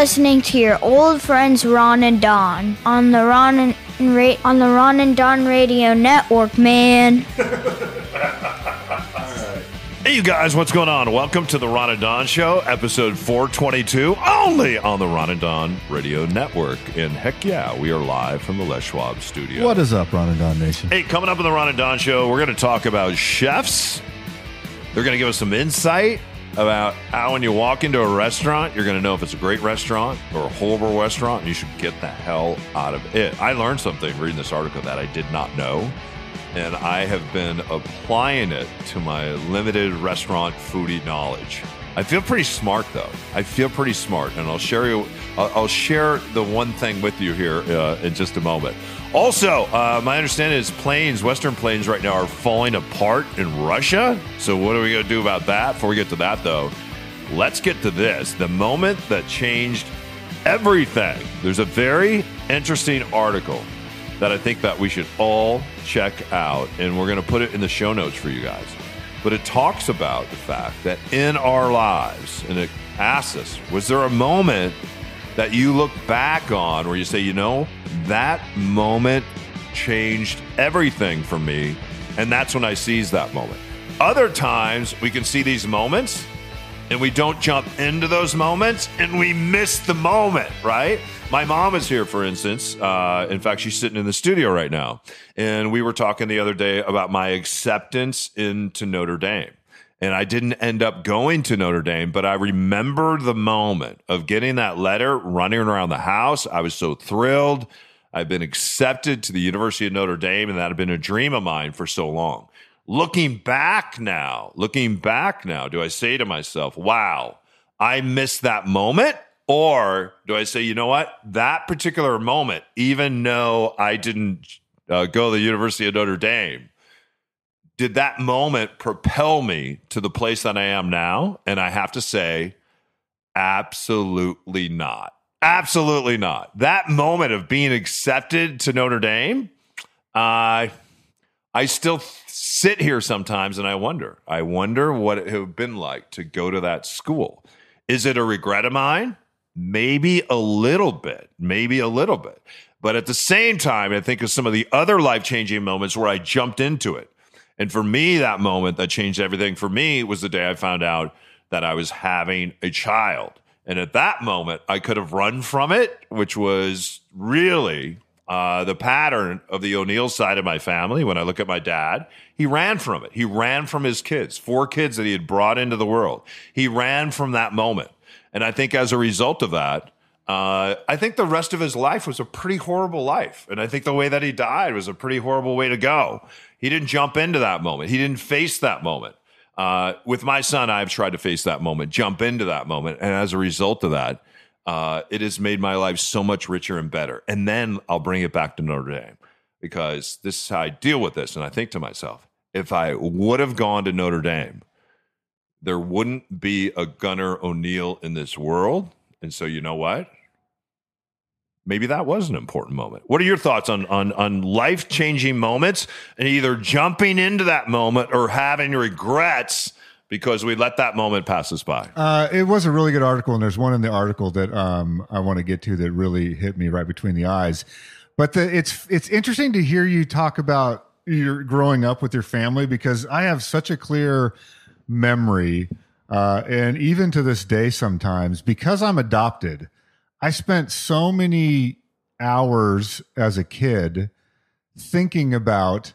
listening to your old friends Ron and Don on the Ron and Ra- on the Ron and Don Radio Network, man. Hey, you guys, what's going on? Welcome to the Ron and Don Show, episode 422, only on the Ron and Don Radio Network. And heck yeah, we are live from the Les Schwab studio. What is up, Ron and Don Nation? Hey, coming up on the Ron and Don Show, we're going to talk about chefs. They're going to give us some insight about how when you walk into a restaurant, you're going to know if it's a great restaurant or a horrible restaurant, and you should get the hell out of it. I learned something reading this article that I did not know, and I have been applying it to my limited restaurant foodie knowledge. I feel pretty smart though. I feel pretty smart, and I'll share you. I'll, share the one thing with you here uh, in just a moment. Also, uh, my understanding is planes, Western planes, right now are falling apart in Russia. So, what are we going to do about that? Before we get to that, though, let's get to this: the moment that changed everything. There's a very interesting article that I think that we should all check out, and we're going to put it in the show notes for you guys. But it talks about the fact that in our lives, and it asks us, was there a moment that you look back on where you say, you know, that moment changed everything for me, and that's when I seize that moment. Other times we can see these moments and we don't jump into those moments and we miss the moment, right? My mom is here, for instance. Uh, in fact, she's sitting in the studio right now. And we were talking the other day about my acceptance into Notre Dame. And I didn't end up going to Notre Dame, but I remember the moment of getting that letter, running around the house. I was so thrilled. I've been accepted to the University of Notre Dame, and that had been a dream of mine for so long. Looking back now, looking back now, do I say to myself, wow, I missed that moment? Or do I say, you know what? That particular moment, even though I didn't uh, go to the University of Notre Dame, did that moment propel me to the place that I am now? And I have to say, absolutely not. Absolutely not. That moment of being accepted to Notre Dame, uh, I still sit here sometimes and I wonder. I wonder what it would have been like to go to that school. Is it a regret of mine? Maybe a little bit. Maybe a little bit. But at the same time, I think of some of the other life changing moments where I jumped into it. And for me, that moment that changed everything for me was the day I found out that I was having a child. And at that moment, I could have run from it, which was really uh, the pattern of the O'Neill side of my family. When I look at my dad, he ran from it. He ran from his kids, four kids that he had brought into the world. He ran from that moment. And I think as a result of that, uh, I think the rest of his life was a pretty horrible life. And I think the way that he died was a pretty horrible way to go. He didn't jump into that moment, he didn't face that moment. Uh, with my son, I've tried to face that moment, jump into that moment. And as a result of that, uh, it has made my life so much richer and better. And then I'll bring it back to Notre Dame because this is how I deal with this. And I think to myself, if I would have gone to Notre Dame, there wouldn't be a Gunnar O'Neill in this world. And so, you know what? Maybe that was an important moment. What are your thoughts on on, on life changing moments and either jumping into that moment or having regrets because we let that moment pass us by? Uh, it was a really good article, and there's one in the article that um, I want to get to that really hit me right between the eyes. But the, it's it's interesting to hear you talk about your growing up with your family because I have such a clear memory, uh, and even to this day, sometimes because I'm adopted, I spent so many hours as a kid thinking about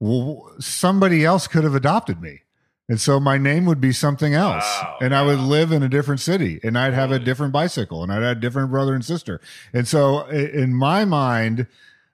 well, somebody else could have adopted me. And so my name would be something else. Wow, and I would live in a different city and I'd have a different bicycle and I'd have a different brother and sister. And so in my mind,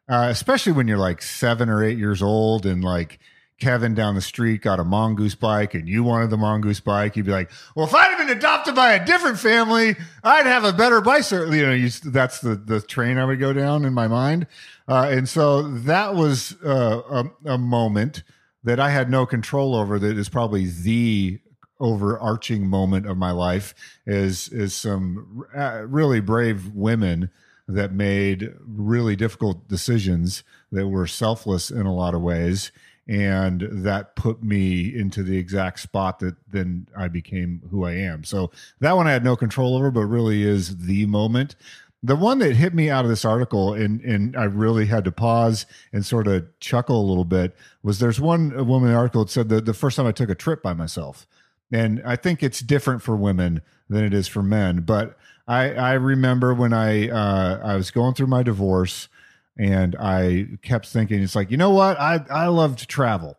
uh, especially when you're like seven or eight years old and like Kevin down the street got a mongoose bike and you wanted the mongoose bike, you'd be like, "Well, if I'd have been adopted by a different family, I'd have a better bicycle." You know, you, that's the the train I would go down in my mind, uh, and so that was uh, a, a moment that I had no control over. That is probably the overarching moment of my life. Is is some uh, really brave women that made really difficult decisions that were selfless in a lot of ways and that put me into the exact spot that then I became who I am. So that one I had no control over, but really is the moment. The one that hit me out of this article and and I really had to pause and sort of chuckle a little bit was there's one woman in the article that said that the first time I took a trip by myself. And I think it's different for women than it is for men. But I, I remember when I uh, I was going through my divorce and I kept thinking, it's like, you know what? I, I love to travel.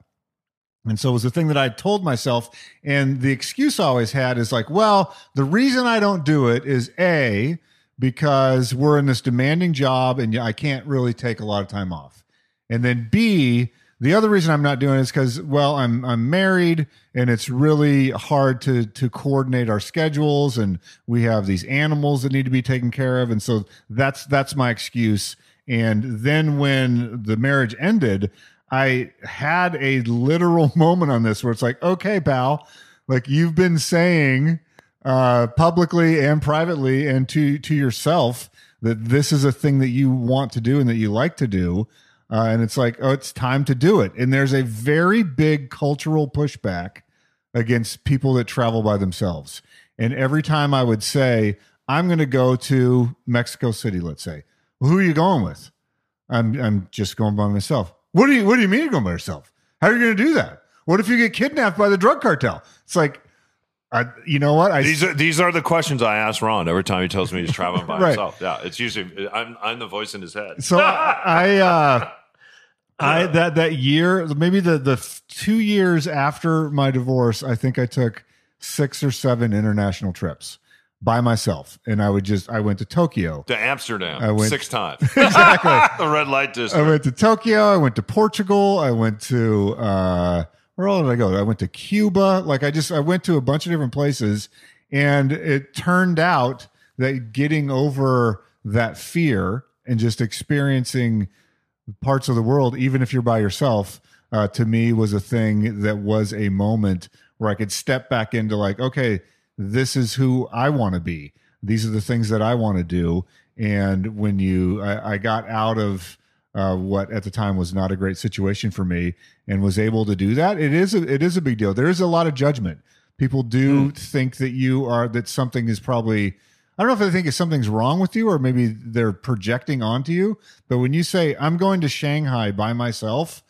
And so it was the thing that I told myself. And the excuse I always had is like, well, the reason I don't do it is A, because we're in this demanding job and I can't really take a lot of time off. And then B, the other reason I'm not doing it is because, well, I'm I'm married and it's really hard to to coordinate our schedules and we have these animals that need to be taken care of. And so that's that's my excuse and then when the marriage ended, I had a literal moment on this where it's like, okay, pal, like you've been saying uh, publicly and privately and to to yourself that this is a thing that you want to do and that you like to do. Uh, and it's like, oh, it's time to do it. And there's a very big cultural pushback against people that travel by themselves. And every time I would say, I'm going to go to Mexico City, let's say, well, who are you going with? I'm I'm just going by myself. What do you What do you mean you're going by yourself? How are you going to do that? What if you get kidnapped by the drug cartel? It's like, I, you know what? I, These are these are the questions I ask Ron every time he tells me he's traveling by Right. himself. Yeah, it's usually I'm I'm the voice in his head. so I, I uh I that that year maybe the the two years after my divorce I think I took six or seven international trips by myself and I would just I went to Tokyo. To Amsterdam I went- six times. exactly. The red light district. I went to Tokyo I went to Portugal I went to uh where all did I go? I went to Cuba. Like I just I went to a bunch of different places and it turned out that getting over that fear and just experiencing parts of the world, even if you're by yourself, uh, to me was a thing that was a moment where I could step back into like, okay, this is who I want to be. These are the things that I want to do. And when you, I, I got out of uh, what at the time was not a great situation for me and was able to do that, it is a, it is a big deal. There is a lot of judgment. People do think that you are that something is probably I don't know if they think if something's wrong with you or maybe they're projecting onto you. But when you say, I'm going to Shanghai by myself,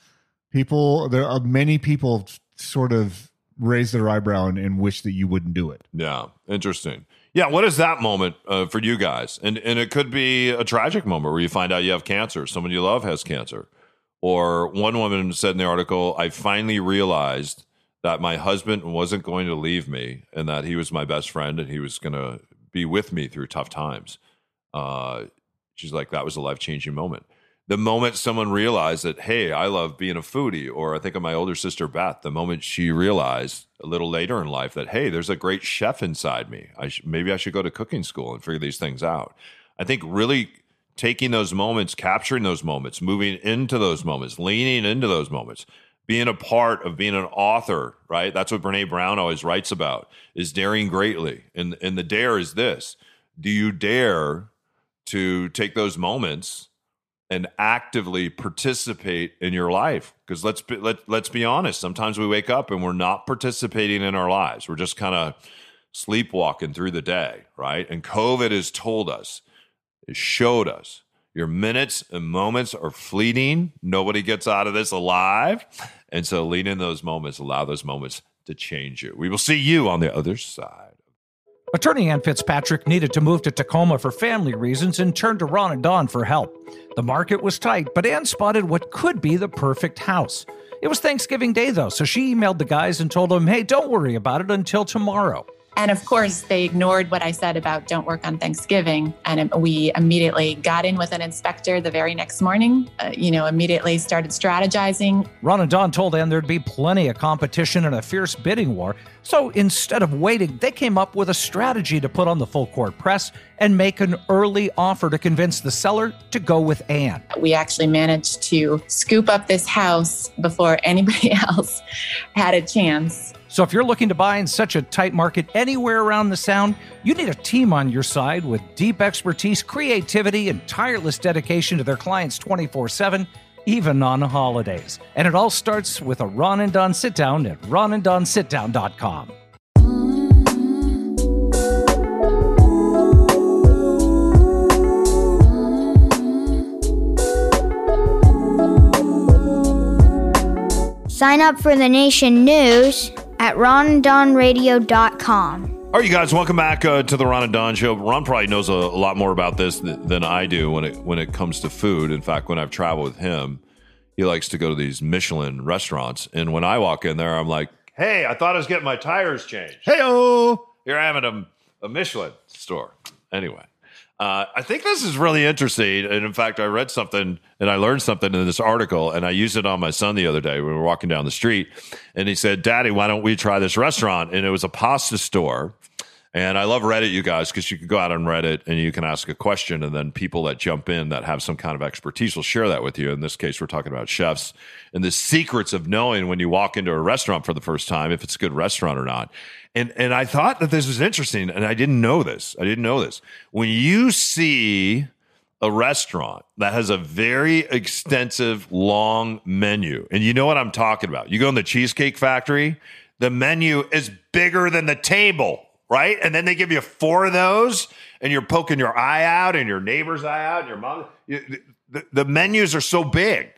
people, there are many people sort of raise their eyebrow and, and wish that you wouldn't do it. Yeah, interesting. Yeah, what is that moment uh, for you guys? And and it could be a tragic moment where you find out you have cancer, someone you love has cancer. Or one woman said in the article, I finally realized that my husband wasn't going to leave me and that he was my best friend and he was going to be with me through tough times. Uh, she's like, that was a life changing moment. The moment someone realized that, hey, I love being a foodie, or I think of my older sister Beth, the moment she realized a little later in life that, hey, there's a great chef inside me. I sh- maybe I should go to cooking school and figure these things out. I think really taking those moments, capturing those moments, moving into those moments, leaning into those moments, being a part of being an author, right? That's what Brene Brown always writes about is daring greatly. And and the dare is this. Do you dare to take those moments and actively participate in your life? Because let's be, let let's be honest. Sometimes we wake up and we're not participating in our lives. We're just kind of sleepwalking through the day, right? And COVID has told us, it showed us your minutes and moments are fleeting. Nobody gets out of this alive. And so lean in those moments, allow those moments to change you. We will see you on the other side. Attorney Ann Fitzpatrick needed to move to Tacoma for family reasons and turned to Ron and Don for help. The market was tight, but Ann spotted what could be the perfect house. It was Thanksgiving Day, though, so she emailed the guys and told them, hey, don't worry about it until tomorrow. And of course, they ignored what I said about don't work on Thanksgiving. And we immediately got in with an inspector the very next morning, uh, you know, immediately started strategizing. Ron and Don told Ann there'd be plenty of competition and a fierce bidding war. So instead of waiting, they came up with a strategy to put on the full court press and make an early offer to convince the seller to go with Ann. We actually managed to scoop up this house before anybody else had a chance. So if you're looking to buy in such a tight market anywhere around the Sound, you need a team on your side with deep expertise, creativity, and tireless dedication to their clients 24 7, even on holidays. And it all starts with a Ron and Don sit down at ronanddonsitdown.com. Sign up for the Nation News at ronandonradio.com. All right, you guys, welcome back uh, to the Ron and Don Show. Ron probably knows a, a lot more about this th- than I do when it when it comes to food. In fact, when I've traveled with him, he likes to go to these Michelin restaurants, and when I walk in there, I'm like, "Hey, I thought I was getting my tires changed. Hey, oh. Here I am at a, a Michelin store." Anyway, uh, I think this is really interesting, and in fact, I read something and I learned something in this article, and I used it on my son the other day. We were walking down the street, and he said, "Daddy, why don't we try this restaurant?" And it was a pasta store. And I love Reddit, you guys, because you can go out on Reddit and you can ask a question, and then people that jump in that have some kind of expertise will share that with you. In this case, we're talking about chefs and the secrets of knowing when you walk into a restaurant for the first time if it's a good restaurant or not. And and I thought that this was interesting, and I didn't know this. I didn't know this. When you see a restaurant that has a very extensive long menu, and you know what I'm talking about. You go in the Cheesecake Factory, the menu is bigger than the table right? And then they give you four of those, and you're poking your eye out, and your neighbor's eye out, and your mom. You, the, the menus are so big.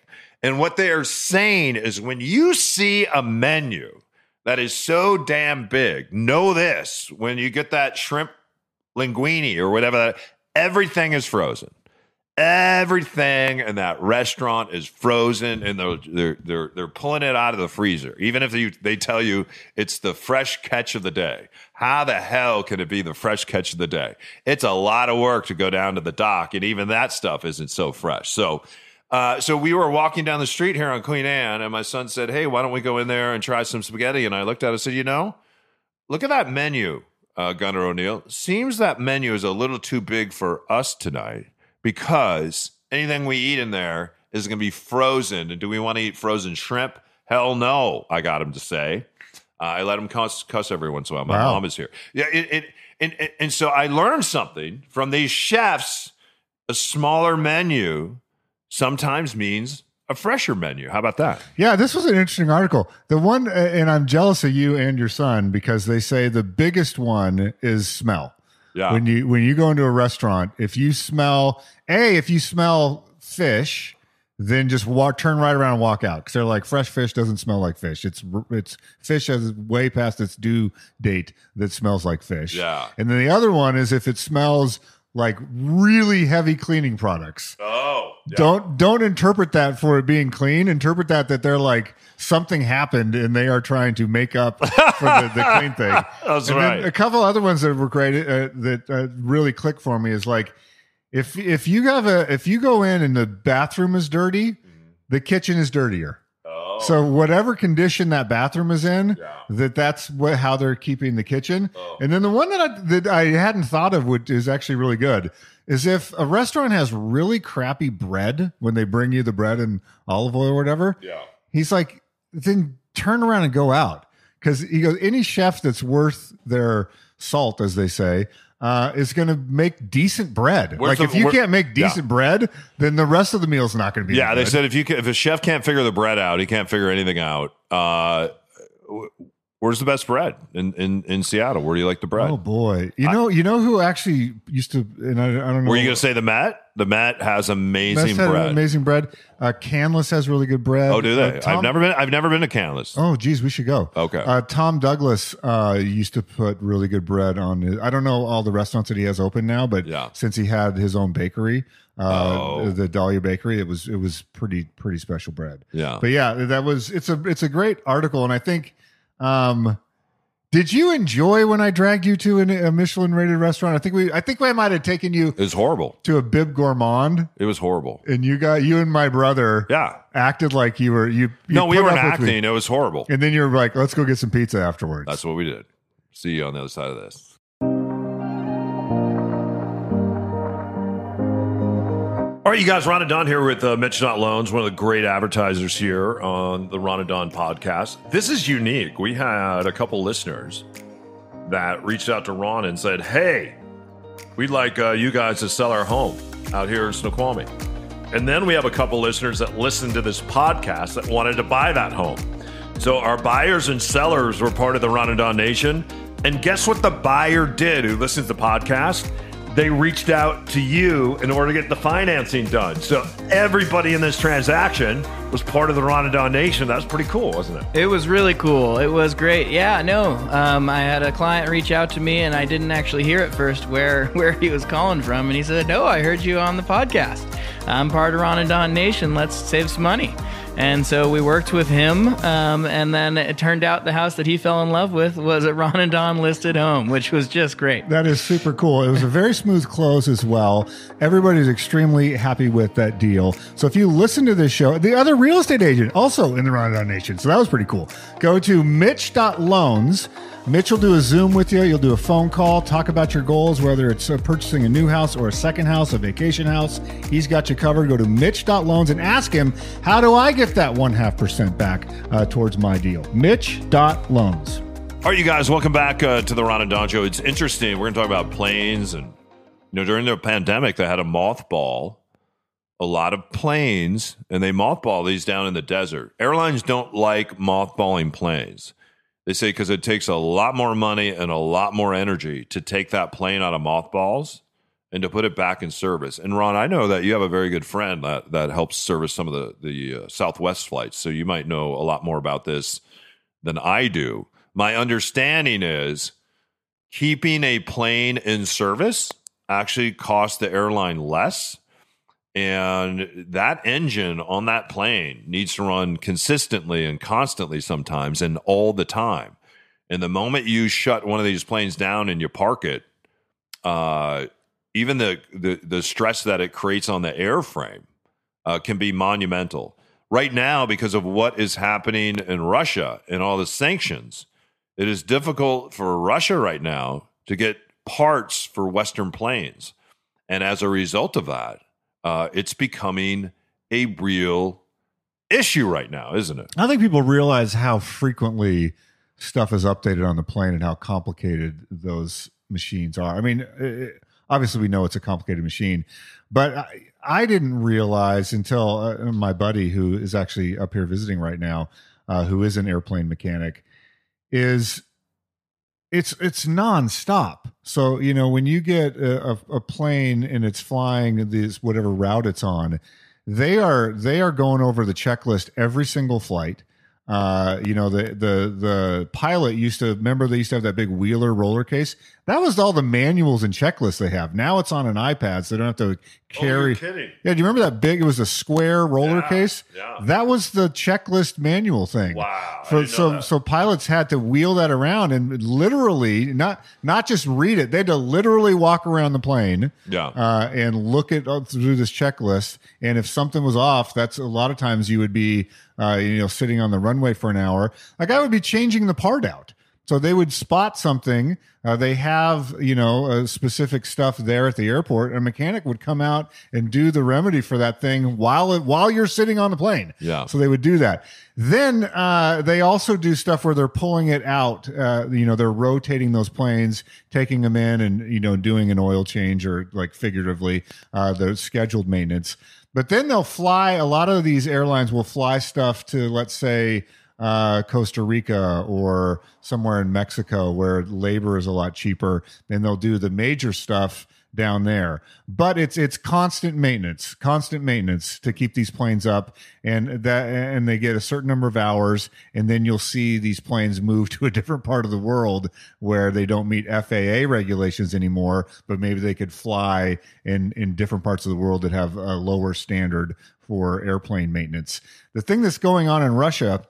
And what they are saying is when you see a menu that is so damn big, know this when you get that shrimp linguine or whatever, that, everything is frozen. Everything in that restaurant is frozen, and they're they're they're, they're pulling it out of the freezer. Even if you, they tell you it's the fresh catch of the day, how the hell can it be the fresh catch of the day? It's a lot of work to go down to the dock, and even that stuff isn't so fresh. So, uh, so we were walking down the street here on Queen Anne, and my son said, "Hey, why don't we go in there and try some spaghetti?" And I looked at it and said, "You know, look at that menu, uh, Gunnar O'Neill. Seems that menu is a little too big for us tonight because anything we eat in there is going to be frozen. And do we want to eat frozen shrimp? Hell no, I got him to say. Uh, I let him cuss, cuss every once in a while. My Wow. mom is here. Yeah, it, it, and, and, and so I learned something from these chefs. A smaller menu sometimes means a fresher menu. How about that? Yeah, this was an interesting article. The one, uh, and I'm jealous of you and your son because they say the biggest one is smell. Yeah. When you when you go into a restaurant, if you smell a if you smell fish, then just walk turn right around and walk out because they're like fresh fish doesn't smell like fish. It's it's fish has way past its due date that smells like fish. Yeah. And then the other one is if it smells like really heavy cleaning products oh, don't don't interpret that for it being clean interpret that that they're like something happened and they are trying to make up for the, the clean thing That's and right. a couple other ones that were great uh, that uh, really click for me is like if if you have a if you go in and the bathroom is dirty mm-hmm. the kitchen is dirtier Oh. so whatever condition that bathroom is in, that that's what how they're keeping the kitchen. Oh. And then the one that I that I hadn't thought of, which is actually really good, is if a restaurant has really crappy bread when they bring you the bread and olive oil or whatever. Yeah. He's like, then turn around and go out because he goes any chef that's worth their salt, as they say. Uh, is going to make decent bread. Where's like the- if you can't make Yeah. decent bread, then the rest of the meal's not going to be. Yeah, they said if you can, if a chef can't figure the bread out, he can't figure anything out. Uh, where's the best bread in, in in Seattle? Where do you like the bread? Oh boy, you know, you know who actually used to, and I, I don't know. Were you going to say the Met? The Met has amazing bread. amazing bread. Uh, Canlis has really good bread. oh, do they? Uh, Tom- I've never been. I've never been to Canlis. Oh, geez, we should go. Okay. Uh, Tom Douglas uh, used to put really good bread on. His, I don't know all the restaurants that he has open now, but Yeah. since he had his own bakery, uh, Oh. the Dahlia Bakery, it was it was pretty pretty special bread. Yeah. But yeah, that was it's a it's a great article, and I think um, Did you enjoy when I dragged you to an, a Michelin rated restaurant? I think we I think we might have taken you It was horrible. to a Bib Gourmand, It was horrible. and you got you and my brother Yeah. acted like you were you. you No, we weren't with me. acting. It was horrible. and then you're like, let's go get some pizza afterwards. That's what we did. See you on the other side of this. All right, you guys, Ron and Don here with uh, Mitch.loans, one of the great advertisers here on the Ron and Don podcast. This is unique. We had a couple listeners that reached out to Ron and said, Hey, we'd like uh, you guys to sell our home out here in Snoqualmie. And then we have a couple listeners that listened to this podcast that wanted to buy that home. So our buyers and sellers were part of the Ron and Don Nation. And guess what the buyer did who listens to the podcast? They reached out to you in order to get the financing done. So everybody in this transaction was part of the Ron and Don Nation. That's pretty cool, wasn't it? It was really cool. It was great. Yeah, no. Um, I had a client reach out to me, and I didn't actually hear at first where where he was calling from, and he said, "No, I heard you on the podcast. I'm part of Ron and Don Nation. Let's save some money." And so we worked with him, um, and then it turned out the house that he fell in love with was a Ron and Don listed home, which was just great. That is super cool. It was a very smooth close as well. Everybody's extremely happy with that deal. So if you listen to this show, the other real estate agent also in the Ron and Don Nation. So that was pretty cool. Go to Mitch.loans. Mitch will do a Zoom with you. You'll do a phone call, talk about your goals, whether it's uh, purchasing a new house or a second house, a vacation house. He's got you covered. Go to Mitch.loans and ask him, how do I get that one half percent back uh, towards my deal? Mitch.loans. All right, you guys, welcome back uh, to the Ron and Don Show. It's interesting. We're going to talk about planes. And, you know, during the pandemic, they had a mothball a lot of planes, and they mothball these down in the desert. Airlines don't like mothballing planes. They say because it takes a lot more money and a lot more energy to take that plane out of mothballs and to put it back in service. And Ron, I know that you have a very good friend that, that helps service some of the, the uh, Southwest flights. So you might know a lot more about this than I do. My understanding is keeping a plane in service actually costs the airline less. And that engine on that plane needs to run consistently and constantly sometimes and all the time. And the moment you shut one of these planes down and you park it, uh, even the, the the stress that it creates on the airframe uh, can be monumental. Right now, because of what is happening in Russia and all the sanctions, it is difficult for Russia right now to get parts for Western planes. And as a result of that, uh, it's becoming a real issue right now, isn't it? I think people realize how frequently stuff is updated on the plane and how complicated those machines are. I mean, obviously we know it's a complicated machine, but I, I didn't realize until uh, my buddy, who is actually up here visiting right now, uh, who is an airplane mechanic, is it's it's nonstop. So you know when you get a, a, plane and it's flying this whatever route it's on, they are they are going over the checklist every single flight. Uh, you know the the the pilot used to remember they used to have that big wheeler roller case. That was all the manuals and checklists they have. Now it's on an iPad, so they don't have to carry. kidding. Yeah, do you remember that big? It was a square roller Yeah, case. yeah. That was the checklist manual thing. Wow, I So didn't know so that. so pilots had to wheel that around and literally not not just read it. They had to literally walk around the plane. Yeah. Uh, and look at uh, through this checklist. And if something was off, that's a lot of times you would be uh, you know sitting on the runway for an hour. Like I would be changing the part out. So they would spot something. Uh, they have, you know, uh, specific stuff there at the airport. A mechanic would come out and do the remedy for that thing while it, while you're sitting on the plane. Yeah. So they would do that. Then uh, they also do stuff where they're pulling it out. Uh, you know, they're rotating those planes, taking them in, and you know, doing an oil change or like figuratively, uh, the scheduled maintenance. But then they'll fly. A lot of these airlines will fly stuff to, let's say, uh, Costa Rica or somewhere in Mexico where labor is a lot cheaper, then they'll do the major stuff down there. But it's it's constant maintenance, constant maintenance to keep these planes up, and that and they get a certain number of hours, and then you'll see these planes move to a different part of the world where they don't meet FAA regulations anymore, but maybe they could fly in in different parts of the world that have a lower standard for airplane maintenance. The thing that's going on in Russia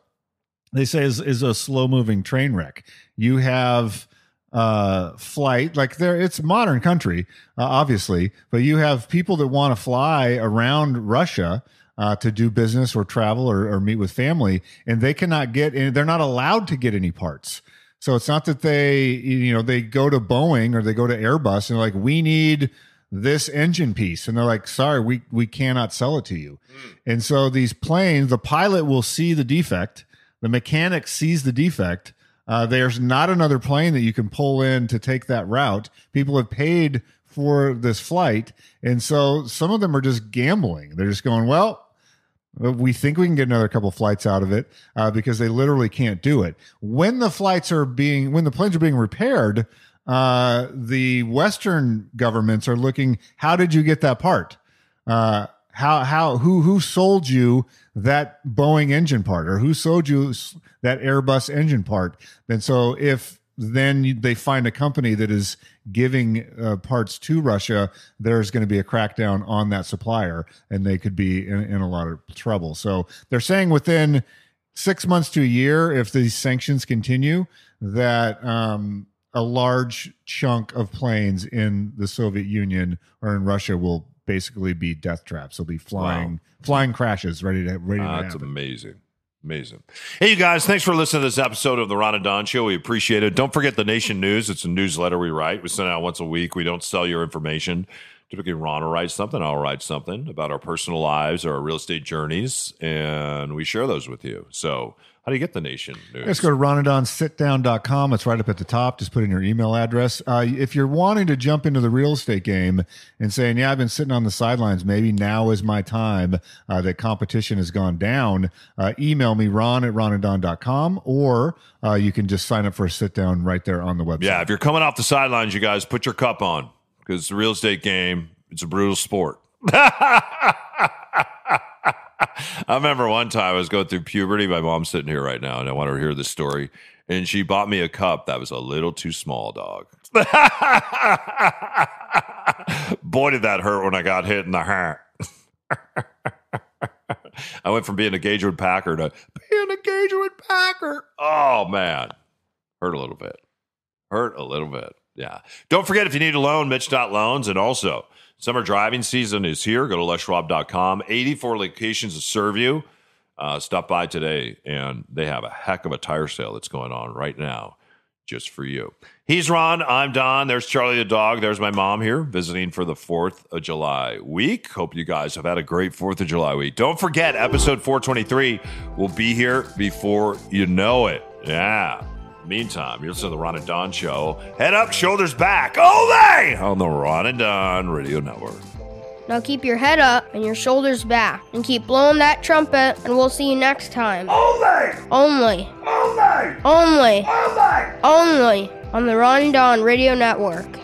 they say is, is a slow moving train wreck. You have uh flight like there it's modern country uh, obviously but you have people that want to fly around russia uh, to do business or travel or, or meet with family and they cannot get in they're not allowed to get any parts. So it's not that they you know they go to boeing or they go to airbus and they're like we need this engine piece and they're like sorry we we cannot sell it to you. And so these planes the pilot will see the defect the mechanic sees the defect uh, there's not another plane that you can pull in to take that route. People have paid for this flight. And so some of them are just gambling. They're just going, well, we think we can get another couple flights out of it uh, because they literally can't do it. When the flights are being, when the planes are being repaired, uh, the Western governments are looking, how did you get that part? Uh, how how who who sold you that Boeing engine part or who sold you that Airbus engine part? And so if then they find a company that is giving uh, parts to Russia, there's going to be a crackdown on that supplier, and they could be in, in a lot of trouble. So they're saying within six months to a year, if these sanctions continue, that um, a large chunk of planes in the Soviet Union or in Russia will basically be death traps. They'll be flying flying crashes ready to ready to That's happen. amazing. Amazing. Hey, you guys, thanks for listening to this episode of the Ron and Don Show. We appreciate it. Don't forget the Nation News. It's a newsletter we write. We send out once a week. We don't sell your information. Typically, Ron will write something, I'll write something about our personal lives or our real estate journeys, and we share those with you. So, how do you get the Nation News? Let's go to ronadonsitdown.com. It's right up at the top. Just put in your email address. Uh, if you're wanting to jump into the real estate game and saying, yeah, I've been sitting on the sidelines, maybe now is my time, uh, that competition has gone down, uh, email me, ron at ronadon.com, or uh, you can just sign up for a sit down right there on the website. Yeah, if you're coming off the sidelines, you guys put your cup on because the real estate game, it's a brutal sport. I remember one time I was going through puberty. My mom's sitting here right now, and I want her to hear this story. And she bought me a cup that was a little too small, dog. Boy, did that hurt when I got hit in the heart. I went from being a Gagewood Packer to being a Gagewood Packer. Oh, man. Hurt a little bit. Hurt a little bit. Yeah. Don't forget if you need a loan, Mitch.loans. And also, summer driving season is here. Go to leschwab.com. 84 locations to serve you. Uh, stop by today, and they have a heck of a tire sale that's going on right now just for you. He's Ron. I'm Don. There's Charlie the dog. There's my mom here visiting for the 4th of July week. Hope you guys have had a great 4th of July week. Don't forget, episode 423 will be here before you know it. Yeah. Meantime, you're listening to the Ron and Don Show. Head up, shoulders back. Ole! On the Ron and Don Radio Network. Now keep your head up and your shoulders back and keep blowing that trumpet, and we'll see you next time. Only! Only! Only! Only! Only! On the Ron and Don Radio Network.